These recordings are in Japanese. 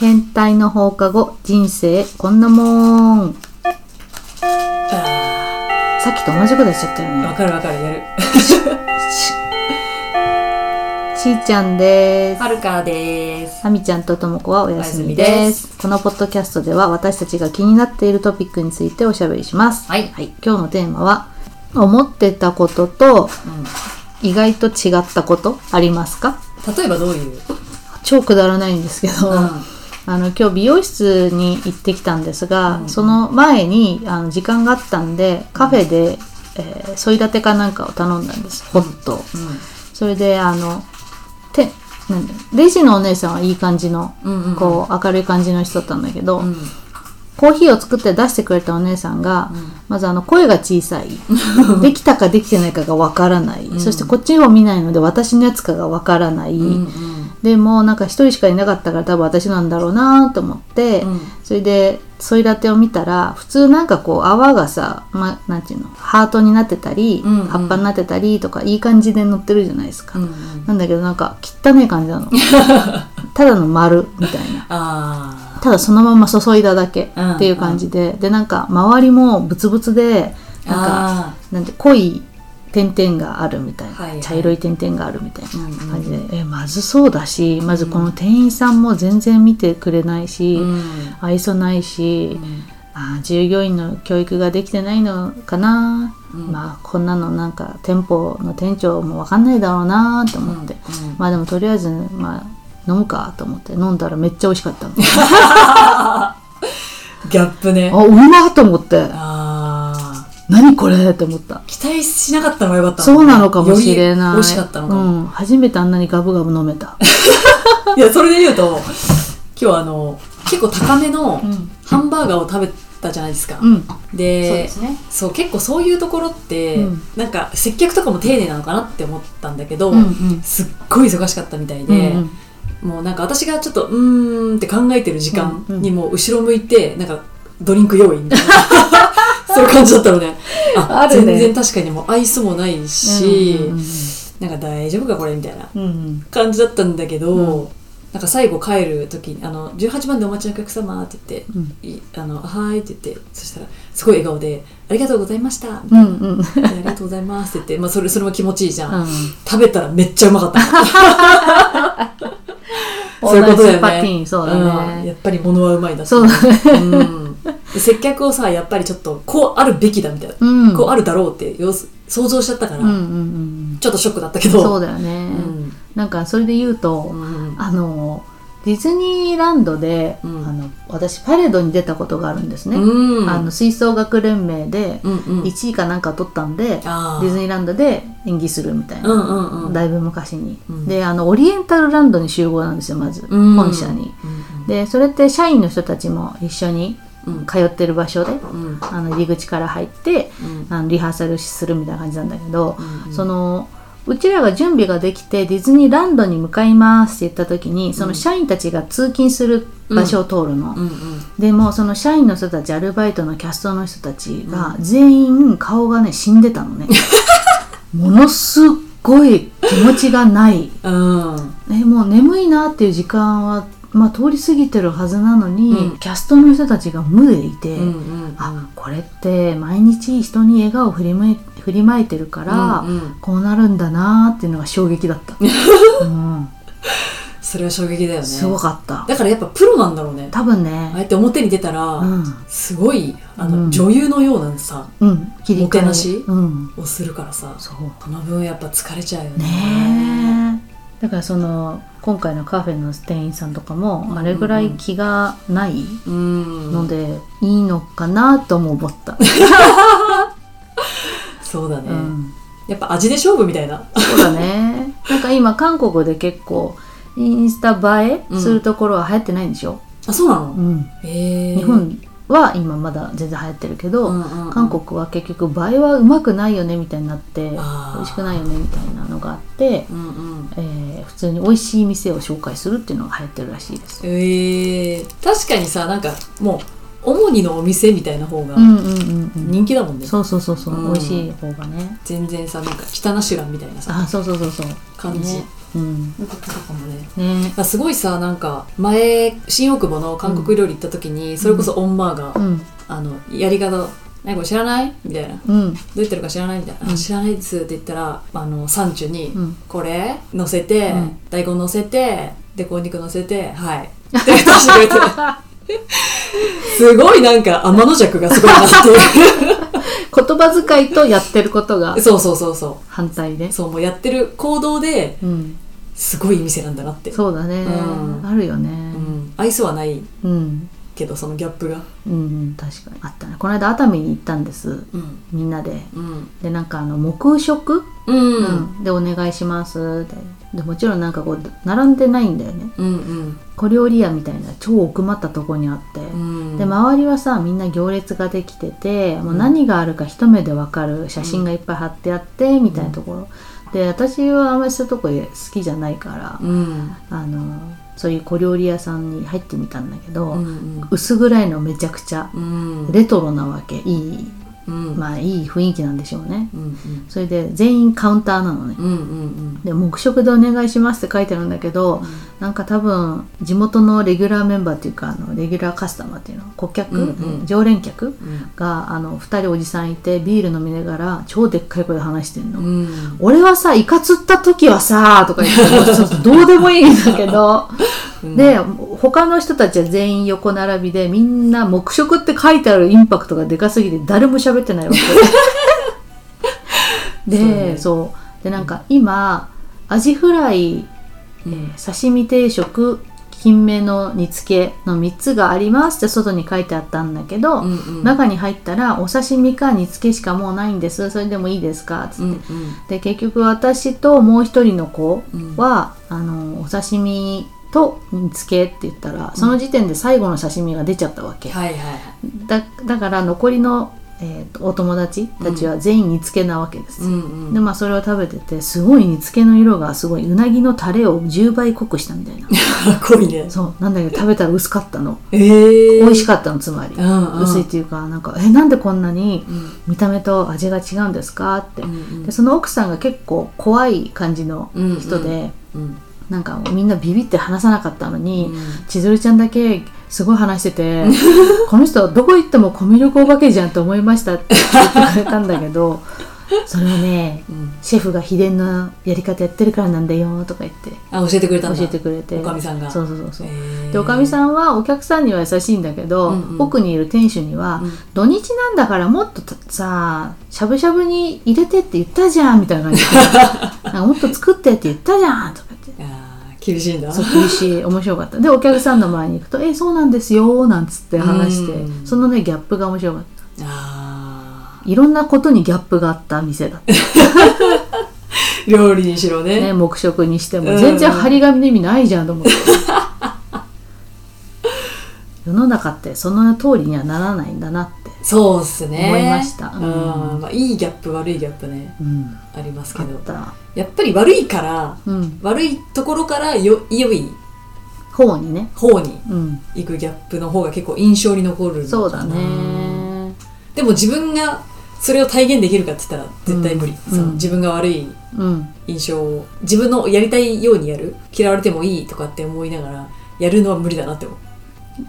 変態の放課後人生こんなもん。あさっきと同じことやっちゃったよね。ーわかるわかるやる。ちーちゃんです。はるかです。あみちゃんとともこはお休みおで休みです。このポッドキャストでは私たちが気になっているトピックについておしゃべりします。はい。今日のテーマは思ってたことと意外と違ったことありますか？例えばどういう？超くだらないんですけど、うんあの今日美容室に行ってきたんですが、うんその前にあの時間があったんでカフェで、えー、ソイラテかなんかを頼んだんです。ホット、それであのてなんだレジのお姉さんはいい感じの、うんうんうん。こう明るい感じの人だったんだけど、うん。コーヒーを作って出してくれたお姉さんが、まずあの声が小さい。できたかできてないかがわからない、そしてこっちを見ないので私のやつかがわからない、うんうんでもなんか一人しかいなかったから多分私なんだろうなと思って、うん。それでソイラテを見たら普通なんかこう泡がさ、ま、なんていうのハートになってたり、うんうん。葉っぱになってたりとかいい感じで乗ってるじゃないですか、うんうん。なんだけどなんか汚い感じなの。ただの丸みたいな。あただそのまま注いだだけうんっていう感じで、でなんか周りもブツブツでなんかあなんて濃い点々があるみたいな、はいはい。茶色い点々があるみたいなうんうん。感じで、えまずそうだしまずこの店員さんも全然見てくれないし、うん。愛想ないし、うん。あー従業員の教育ができてないのかな、うん。まあこんなのなんか店舗の店長も分かんないだろうなと思って、うんうん。まあでもとりあえずまあ飲むかと思って飲んだらめっちゃ美味しかったの。ギャップね。あうまっと思って。あ何これって思った。ー期待しなかったのがよかったそうなのかもしれない。美味しかったのかも、うん、初めてあんなにガブガブ飲めた。いやそれで言うと今日あの結構高めのうん。ハンバーガーを食べたじゃないですか、うん。でそうですね。そう結構そういうところって、うん。なんか接客とかも丁寧なのかなって思ったんだけど、うんうん。すっごい忙しかったみたいで、うん。もうなんか私がちょっとうーんって考えてる時間うんうん。にもう後ろ向いてなんかドリンク用意みたいないう感じだったのね。あね。全然確かにもうアイスもないし、うんうんなんか大丈夫かこれみたいなうんうん。感じだったんだけど、うん。なんか最後帰る時に「あの18番でお待ちのお客様」って言ってうん「いあのはーい」って言ってそしたらすごい笑顔で「ありがとうございました」みうたいな、んうん。でありがとうございます」って言って、まあ、それそれも気持ちいいじゃん、うん。食べたらめっちゃうまかった。そういうことだよねそうだね。ん。やっぱり物はうまいだしそうだね。うん。で接客をさやっぱりちょっとこうあるべきだみたいな、うん。こうあるだろうって想像しちゃったから、うんうんうんちょっとショックだったけど。そうだよね、うん。なんかそれで言うと、うん。あのディズニーランドで、うん。あの私パレードに出たことがあるんですね、うん。あの吹奏楽連盟でうんうん。1位かなんか取ったんで、あー。ディズニーランドで演技するみたいな、うんうんうん。だいぶ昔に、うん。であのオリエンタルランドに集合なんですよまず、うん。本社に。うん。でそれって社員の人たちも一緒にうん通ってる場所で、うん。あの入り口から入って、うん。あのリハーサルするみたいな感じなんだけど、うんそのうちらが準備ができてディズニーランドに向かいますって言った時にその社員たちが通勤する場所を通るの、うん。うんでもその社員の人たちアルバイトのキャストの人たちが全員顔がね死んでたのね。ものすっごい気持ちがない。うん。えもう眠いなっていう時間は、まあ、通り過ぎてるはずなのに、うん。キャストの人たちが無でいて、うんうんあこれって毎日人に笑顔を振りまい振りまいてるから、うんうん。こうなるんだなっていうのが衝撃だった、うん、それは衝撃だよね。すごかった。だからやっぱプロなんだろうね。多分ああねやって表に出たら、うん、すごいあの、うん。女優のようなさうん、もてなしうん、をするからさその分やっぱ疲れちゃうよね。ねえだからその今回のカフェの店員さんとかもあれぐらい気がないうん。のでいいのかなとも思った、そうだね、うん、やっぱ味で勝負みたいな。そうだね。なんか今韓国で結構インスタ映えするところは流行ってないんでしょ、あそうなの、うん。日本は今まだ全然流行ってるけど、うんうんうん。韓国は結局映えはうまくないよねみたいになって美あー。味しくないよねみたいなのがあって、うんうん。えー普通に美味しい店を紹介するっていうのが流行ってるらしいです。えー、確かにさなんかもう主にのお店みたいな方がうんうんうんうん。人気だもんね、そうそうそうそう、うん。美味しい方がね。全然さなんか北ナシュランみたいなさあそうそうそうそう。感じ、ね。うん。よかったかもね。ね。あすごいさなんか前新大久保の韓国料理行った時に、それこそオンマーが、うん。あのやり方何これ知らない？みたいな。どうん。うやってるか知らないみたいな、うん。あ知らないですって言ったらあのサンチュに、うん。これ乗せて、うん。大根乗せてでこんにゃく乗せてはい。って言ってくれて すごいなんか天の弱がすごいなっていう。言葉遣いとやってることがそうそうそうそ反対でうそうもうやってる行動でうん。すごい店なんだなって。そうだね、うん。あるよね。うん、愛想はないうん。けどそのギャップが。うん、うん、確かに。あったね。この間熱海に行ったんです。うん。みんなで。うん。でなんかあの黙食、うん。うん。うんでお願いします。ってでもちろんなんかこう並んでないんだよね。うん小料理屋みたいな超奥まったとこにあって、うん。で周りはさみんな行列ができててもう何があるか一目で分かる写真がいっぱい貼ってあって、みたいなところ。で私はあんまりそういうとこ好きじゃないから、うん。あのそういう小料理屋さんに入ってみたんだけど、うん。薄暗いのめちゃくちゃ。うん。レトロなわけいいうん。まあいい雰囲気なんでしょうね。うんうん。それで全員カウンターなのね。うんうんで黙食でお願いしますって書いてあるんだけど、なんか多分地元のレギュラーメンバーっていうかあのレギュラーカスタマーっていうの顧客、うんうん。常連客うん。があの2人おじさんいてビール飲みながら超でっかい声で話してんの、うん。俺はさイカ釣った時はさとか言ってどうでもいいんだけど。うん。で他の人たちは全員横並びでみんな黙食って書いてあるインパクトがでかすぎて誰も喋ってないわけ。で そうね。そう。でなんか今アジフライうん刺身定食金目の煮付けの3つがありますって外に書いてあったんだけど、うんうん。中に入ったらお刺身か煮付けしかもうないんです。それでもいいですか？つって、うんうん。で結局私ともう一人の子うん。は、あのお刺身と煮付けって言ったらその時点で最後の刺身が出ちゃったわけ、はいはいはい。だだから残りの、えーとお友達たちは全員煮付けなわけです、うんうん。でまあそれを食べててすごい煮付けの色がすごいうなぎのタレを10倍濃くしたみたいな。濃いね。そう。なんだけど食べたら薄かったの。ええ美味しかったのつまり、うんうん。薄いっていうかなんかえなんでこんなにうん。見た目と味が違うんですかって、うんうん。でその奥さんが結構怖い感じの人で、うんなんかみんなビビって話さなかったのに、うん。千鶴ちゃんだけすごい話してて この人どこ行ってもコミュ力お化けじゃんと思いましたって言ってくれたんだけど それはねうん。シェフが秘伝のやり方やってるからなんだよとか言ってあ教えてくれたんだ。教えてくれて。おかみさんが。そうそうそう。そう、でおかみさんはお客さんには優しいんだけど、うんうん。奥にいる店主には、うん。土日なんだからもっとたさしゃぶしゃぶに入れてって言ったじゃんみたいな感じで。なんかもっと作ってって言ったじゃんとか厳しいんだ。そう厳しい。面白かった。でお客さんの前に行くと「えそうなんですよ」なんつって話してうん。そのねギャップが面白かっあたいろんなことにギャップがあった店だった。ー 料理にしろね。ね黙食にしてうん。も全然張り紙の意味ないじゃんと思って 世の中ってその通りにはならないんだなってそうっすね。思いました。ううん。んまあ、いいギャップ悪いギャップね。うん。ありますけど。あった。やっぱり悪いからうん。悪いところからよ良い方にね。方にうん。行くギャップの方が結構印象に残るのかな。そうだね。でも自分がそれを体現できるかって言ったら絶対無理、うん。うん。その自分が悪いうん。印象を自分のやりたいようにやる。嫌われてもいいとかって思いながらやるのは無理だなって思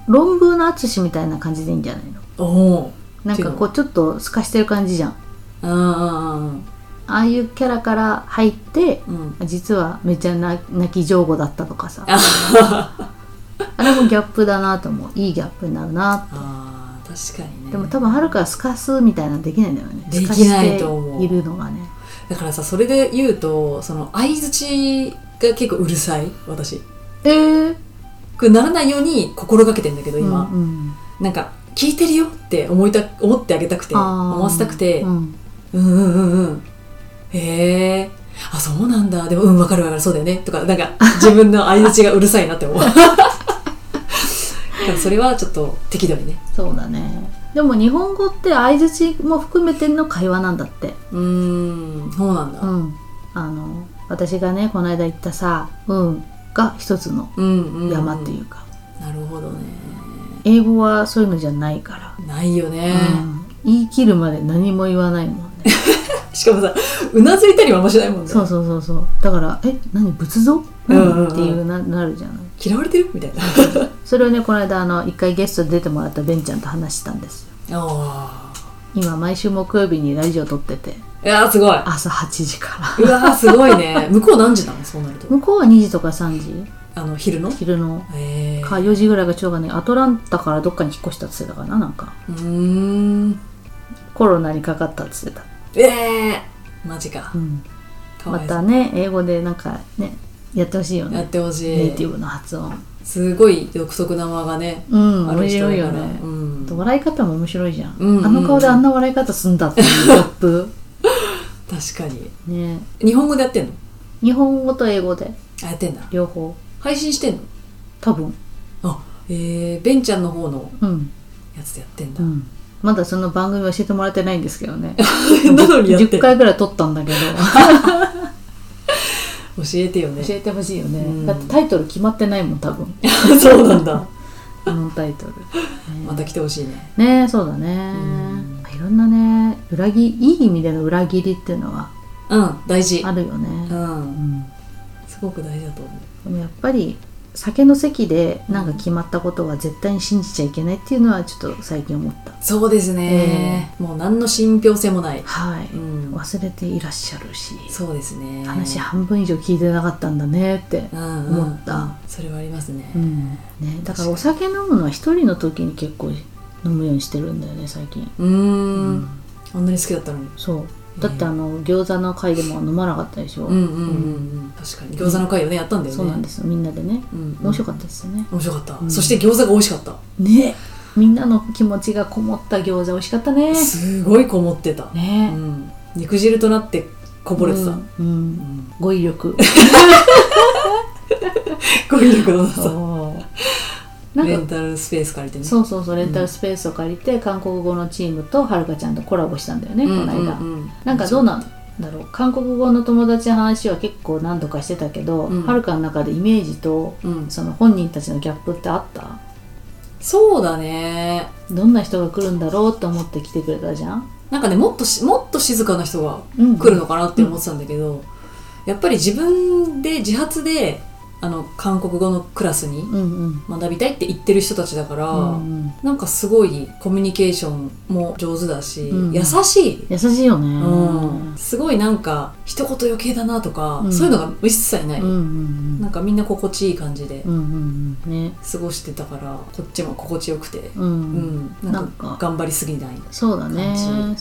論文の淳みたいな感じでいいんじゃないの？うおおなんかこうちょっと透かしてる感じじゃん。ああいうキャラから入ってうん。実はめっちゃな泣き上手だったとかさ。あ あれもギャップだなと思う。いいギャップになるなあー確かにね。でも多分春から透かすみたいなのできないんだよね。できないと思う。いるのがね。だからさそれで言うとその相づちが結構うるさい？私。えー、これならないように心がけてんだけど今、うんうん。なんか聞いてるよって思いた思ってあげたくて思わせたくて、うん。うんうんうんうん。へえあそうなんだ。でもうんわかるわかる。そうだよね。とかなんか自分の相づちがうるさいなって思う。それはちょっと適度にね。そうだね。でも日本語って相づちも含めての会話なんだって。うーん。そうなんだ、うん。あの私がねこの間言ったさ「うん」が一つのうんうん。うん山っていうか、なるほどね。英語はそういうのじゃないから、ないよね、うん。言い切るまで何も言わないもんね。しかもさうなずいたりもあんましないもんね。そうそうそうそう。だから「え何仏像？うんうんうん。何っていうななるじゃない。嫌われてる？みたいな。それをねこの間あの一回ゲストで出てもらったベンちゃんと話したんですよ。あ今毎週木曜日にラジオ撮ってて。あいやーすごい。朝8時から。うわーすごいね。向こう何時なのそうなると。向こうは2時とか3時。あの昼の？昼の。へえか4時ぐらいがちょうどねアトランタからどっかに引っ越したって言ってたかななんか。うーん。コロナにかかったって言ってた、ええマジか。うん、まかわいそう。たね英語でなんかねやってほしいよやっねてほしい。ネイティブの発音。すごい独特な間がねうん面白いよね、うん。笑い方も面白いじゃん、うんうんうん。あの顔であんな笑い方すんだっていうギャップ確かに。ね。日本語でやってんの？日本語と英語で。あやってんだ。両方。配信してんの？多分。あえー、ベンちゃんの方のうん、やつでやってんだ、うん、まだその番組教えてもらってないんですけどね。なのにやって10ん回ぐらい撮ったんだけど。教えてよね。教えてほしいよね、うん。だってタイトル決まってないもん多分。そうなんだ。あのタイトル。また来てほしいね。ね。えそうだねいろんなね裏切いい意味での裏切りっていうのはうん大事。あるよね、ううん。ん、すごく大事だと思う。でもやっぱり酒の席でなんか決まったことは絶対に信じちゃいけないっていうのはちょっと最近思った。そうですね、もう何の信憑性もない、はい、うん、忘れていらっしゃるしそうですね。話半分以上聞いてなかったんだねって、うんうん。思った。うんそれはありますね、うん。ね、だからお酒飲むのは一人の時に結構飲むようにしてるんだよね最近。うーん。あんなに好きだったのに。そう。だってあの餃子の会でも飲まなかったでしょ、うんうんうんうん。確かに。餃子の会をねやったんだよね。そうなんですよ。みんなでね。うんうん。面白かったですよね、面白かった、うん。そして餃子が美味しかった。ね。みんなの気持ちがこもった餃子美味しかったね。すごいこもってた、うねん、肉汁となってこぼれてた、うん。うん。語彙力。語彙力のなさレンタルスペース借りてね。そうそうそうレンタルスペースを借りて韓国語のチームとはるかちゃんとコラボしたんだよね、うんこの間、うんうんなんかどうなんだろう。韓国語の友達の話は結構何度かしてたけど、うん。はるかの中でイメージとうん。その本人たちのギャップってあった？そうだね。どんな人が来るんだろうって思って来てくれたじゃん、なんかねもっとしもっと静かな人がうん。来るのかなって思ってたんだけど、やっぱり自分で自発であの韓国語のクラスにうんうん。学びたいって言ってる人たちだから、うんなんかすごいコミュニケーションも上手だし、うん。優しい、優しいよね。うん、すごいなんか一言余計だなとか、うん。そういうのが一切ない、うんうんなんかみんな心地いい感じでうんうんうん。ね。過ごしてたからこっちも心地よくて、ううん。ん、ななんんか。か頑張りすぎない。そうだね。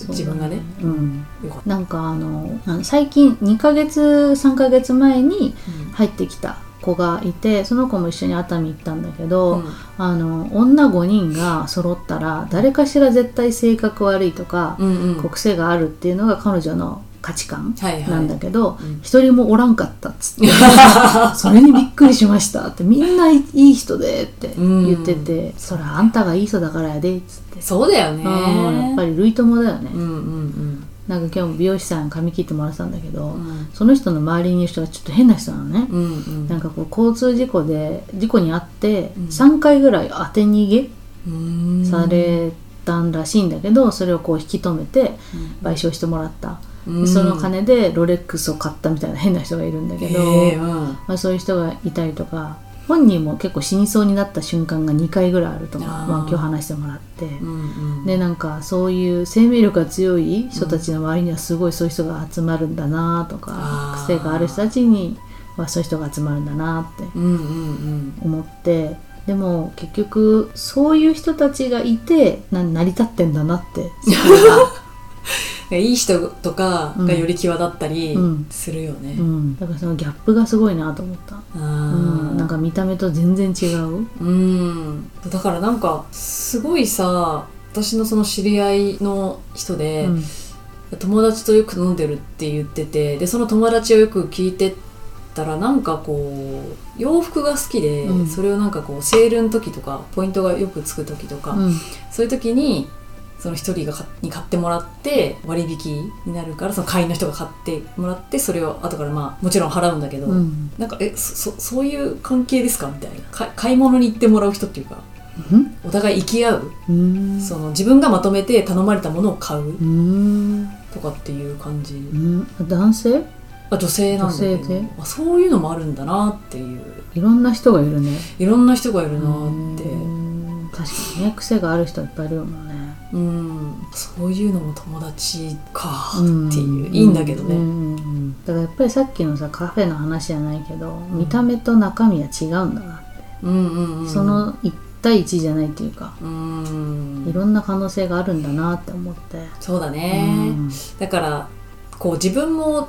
自分がね。うん。よかっなんかあの最近2ヶ月3ヶ月前にた、入ってきた子がいてその子も一緒に熱海行ったんだけど、うん。あの女5人が揃ったら誰かしら絶対性格悪いとか、うんうん。こう癖があるっていうのが彼女の価値観はいはい。なんだけどうん。一、人もおらんかったっつって。それにびっくりしましたってみんないいい人でって言ってて、そりゃあんたがいい人だからやでっつって、そうだよね。うんやっぱり類友だよね、うんうんなんか今日も美容師さん髪切ってもらってたんだけど、うん。その人の周りにいる人がちょっと変な人なのね、うんうんなんかこう交通事故で事故に遭ってうん。3回ぐらい当て逃げうん。されたんらしいんだけどそれをこう引き止めてうん。賠償してもらった、うん。でその金でロレックスを買ったみたいな変な人がいるんだけど、まあ、そういう人がいたりとか本人も結構死にそうになった瞬間が2回ぐらいあると思う。あー。まあ、今日話してもらって。うんうん。でなんかそういう生命力が強い人たちの周りにはすごいそういう人が集まるんだなとかあー。癖がある人たちにはそういう人が集まるんだなってうんうん。思って。でも結局そういう人たちがいてな成り立ってんだなって いい人とかがより際立ったりうん。するよね。が、うん、だからそのギャップがすごいなと思った、あうーん、なんか見た目と全然違う。うん。だからなんかすごいさ私のその知り合いの人で、うん。友達とよく飲んでるって言っててでその友達をよく聞いてたらなんかこう洋服が好きで、うん。それをなんかこうセールの時とかポイントがよくつく時とか、うん。そういう時にその一人が買に買ってもらって割引になるからその会員の人が買ってもらってそれを後からまあもちろん払うんだけど、うん。なんかえそそそういう関係ですか？みたいな。か買い物に行ってもらう人っていうかうん。お互い生き合う、その自分がまとめて頼まれたものを買う？とかっていう感じ、うん。男性？あ女性なんだけど女性で？あそういうのもあるんだなっていう。いろんな人がいるね。いろんな人がいるなって。うん。確かにね癖がある人いっぱいいるもんねうん。そういうのも友達かうん。っていう、いいんだけどね、うん。うん。うんだからやっぱりさっきのさカフェの話じゃないけど見た目と中身は違うんだなって、うんうんうん。その1対1じゃないっていうか、うん。いろんな可能性があるんだなって思って、そうだね、うん。だからこう自分も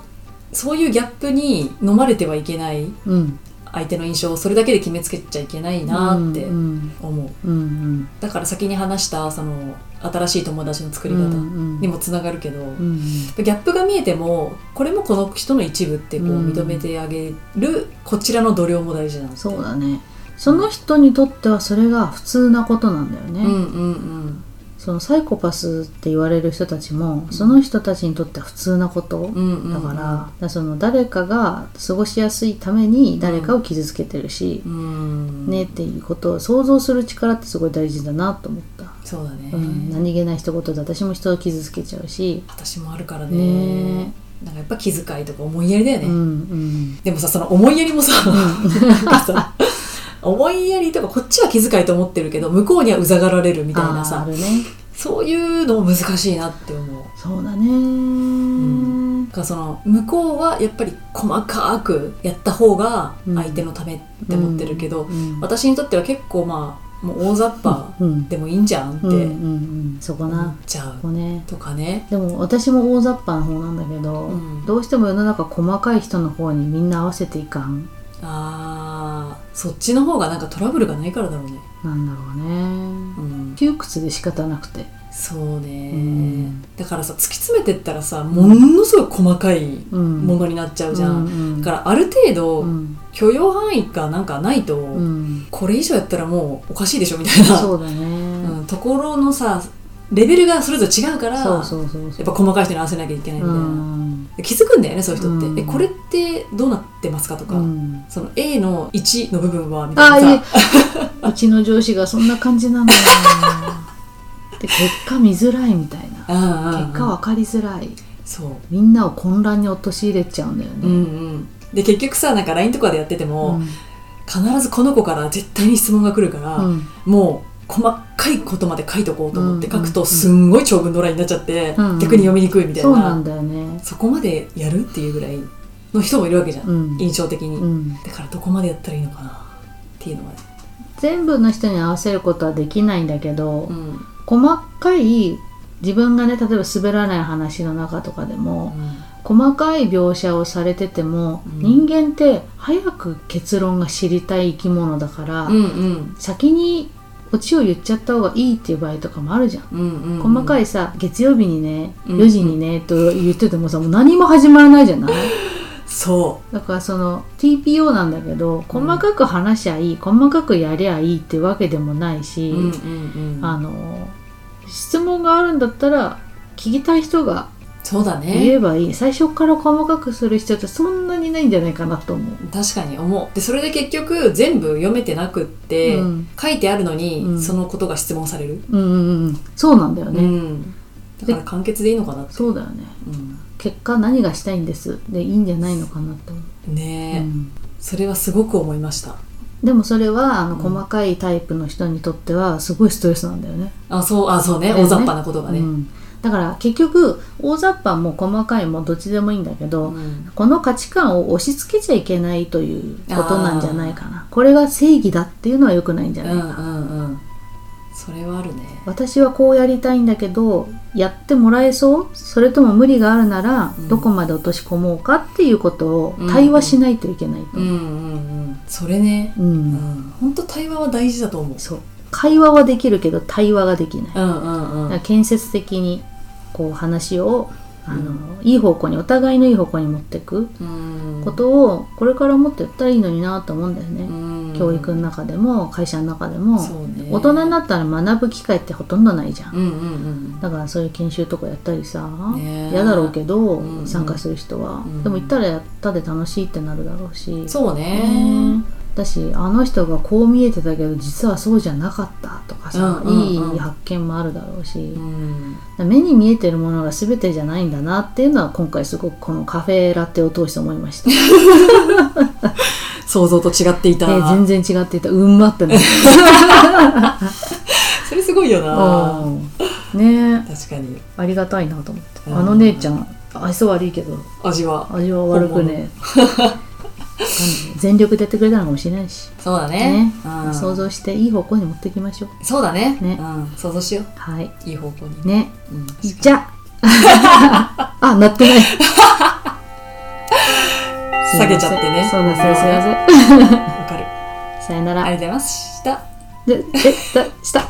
そういうギャップに飲まれてはいけないうん。相手の印象をそれだけで決めつけちゃいけないなってうん。思う。うんうん。だから先に話したその新しい友達の作りうん方うん。にもつながるけど、うんギャップが見えてもこれもこの人の一部ってこううん。認めてあげるこちらの度量も大事なんそうだね。その人にとってはそれが普通なことなんだよね、うんうんうんそのサイコパスって言われる人たちもその人たちにとっては普通なこと、うんうんうん。だからその誰かが過ごしやすいために誰かを傷つけてるし、うん。ねっていうことを想像する力ってすごい大事だなと思った、そうだね、うん、何気ない一言で私も人を傷つけちゃうし。私もあるからね。ね。なんかやっぱ気遣いとか思いやりだよね、うんうん。でもさその思いやりもさ,、なんかさ思いやりとかこっちは気遣いと思ってるけど向こうにはうざがられるみたいなさるね。そういうのも難しいなって思う。そうだね、ん。だからその向こうはやっぱり細かくやった方が相手のためって思ってるけど、うん私にとっては結構まあもう大雑把うんでもいいんじゃんって思うんうんうん。そこっな、ちゃう。そこね。とかね。でも私も大雑把な方なんだけど、うん。どうしても世の中細かい人の方にみんな合わせていかんあーそっちの方がなんかトラブルがないからだろうね。なんだろうね。うん、窮屈で仕方なくて。そうね、うん。だからさ突き詰めてったらさものすごい細かいうん。ものになっちゃうじゃん。うんうんだからある程度、うん。許容範囲がなんかないと、うん。これ以上やったらもうおかしいでしょみたいな。そうだね、うん、ところのさレベルがそれぞれ違うからやっぱ細かい人に合わせなきゃいけないみたいな、うん気づくんだよねそういう人って、うん。えこれってどうなってますかとか、うん。その A の1の部分はみたいいな うちの上司がそんな感じなんだよで結果見づらいみたいな。結果分かりづらい。そう。みんなを混乱に陥れちゃうんだよね、うんうん。で結局さなんか LINE とかでやってても、うん。必ずこの子から絶対に質問が来るから、うん。もう細かいことまで書いとこうと思ってうん書くとすんごい長文の LINE になっちゃって、うん逆に読みにくいみたいな、そうなんだよね。そこまでやるっていうぐらいの人もいるわけじゃん、うん。印象的に、うん。だからどこまでやったらいいのかなっていうのは。ね、全部の人に合わせることはできないんだけど、うん。細かい自分がね例えば滑らない話の中とかでも、細かい描写をされてても、うん。人間って早く結論が知りたい生き物だから、うんうん。先にオチを言っちゃった方がいいっていう場合とかもあるじゃん。うんうん細かいさ月曜日にねうん4時にねと言っててもさもう何も始まらないじゃない？そだからその TPO なんだけど細かく話しゃいい、細かくやりゃいいってわけでもないし、う、うんうんうん、あの質問があるんだったら聞きたい人がそうだ言ねえばいい、最初から細かくする必要ってそんなにないんじゃないかなと思う。確かに思う。でそれで結局全部読めてなくって、うん。書いてあるのに、うん。そのことが質問される、うんうんうん、そうなんだよね、うん。だから簡潔でいいのかなって、そうだよね。うん。結果何がしたいんです？でいいんじゃないのかなと思う、ねえ、うんそれはすごく思いました。でもそれはあのうん細かいタイプの人にとってはすごいストレスなんだよね。あそうあそうね。大雑把なことがね、うんだから結局大雑把も細かいもどっちでもいいんだけど、うん。この価値観を押し付けちゃいけないということなんじゃないかな。これが正義だっていうのは良くないんじゃうんうないかな、んうんそれはあるね。私はこうやりたいんだけどやってもらえそう？それとも無理があるならうん。どこまで落とし込もうかっていうことをうん対話しないといけないとそれね。うん。うん。本当対話は大事だと思う。そう。会話はできるけど対話ができない、うんうんうん。建設的にこう話をあの、いい方向にお互いのいい方向に持っていくうん。ことをこれからもっとやったらいいのになと思うんだよね、うん。教育の中でも会社の中でも、ね。大人になったら学ぶ機会ってほとんどないじゃん、うんうんうん。だからそういう研修とかやったりさ嫌だろうけど、うんうん。参加する人は、うん。でも行ったらやったで楽しいってなるだろうし。そうね。ねだしあの人がこう見えてたけど実はそうじゃなかったとかさ、うんうんうん。いい発見もあるだろうし、うん。目に見えてるものが全てじゃないんだなっていうのは今回すごくこのカフェラテを通して思いました、想像と違っていた、え全然違っていた。うんまってね それすごいよな、うん。ね。確かに。ありがたいなと思って、うん。あの姉ちゃん愛想悪いけど。味は。味は悪くね。わかんない全力でやってくれたのかもしれないし。そうだね。ね、うん、想像していい方向に持っていきましょう。そうだね。ね。うん、想像しよはい。ういい方向に、ね。うん、じゃ。ああなってない。下げちゃってね。そうですすいませんわかる。さよなら。ありがとうございました。でえだした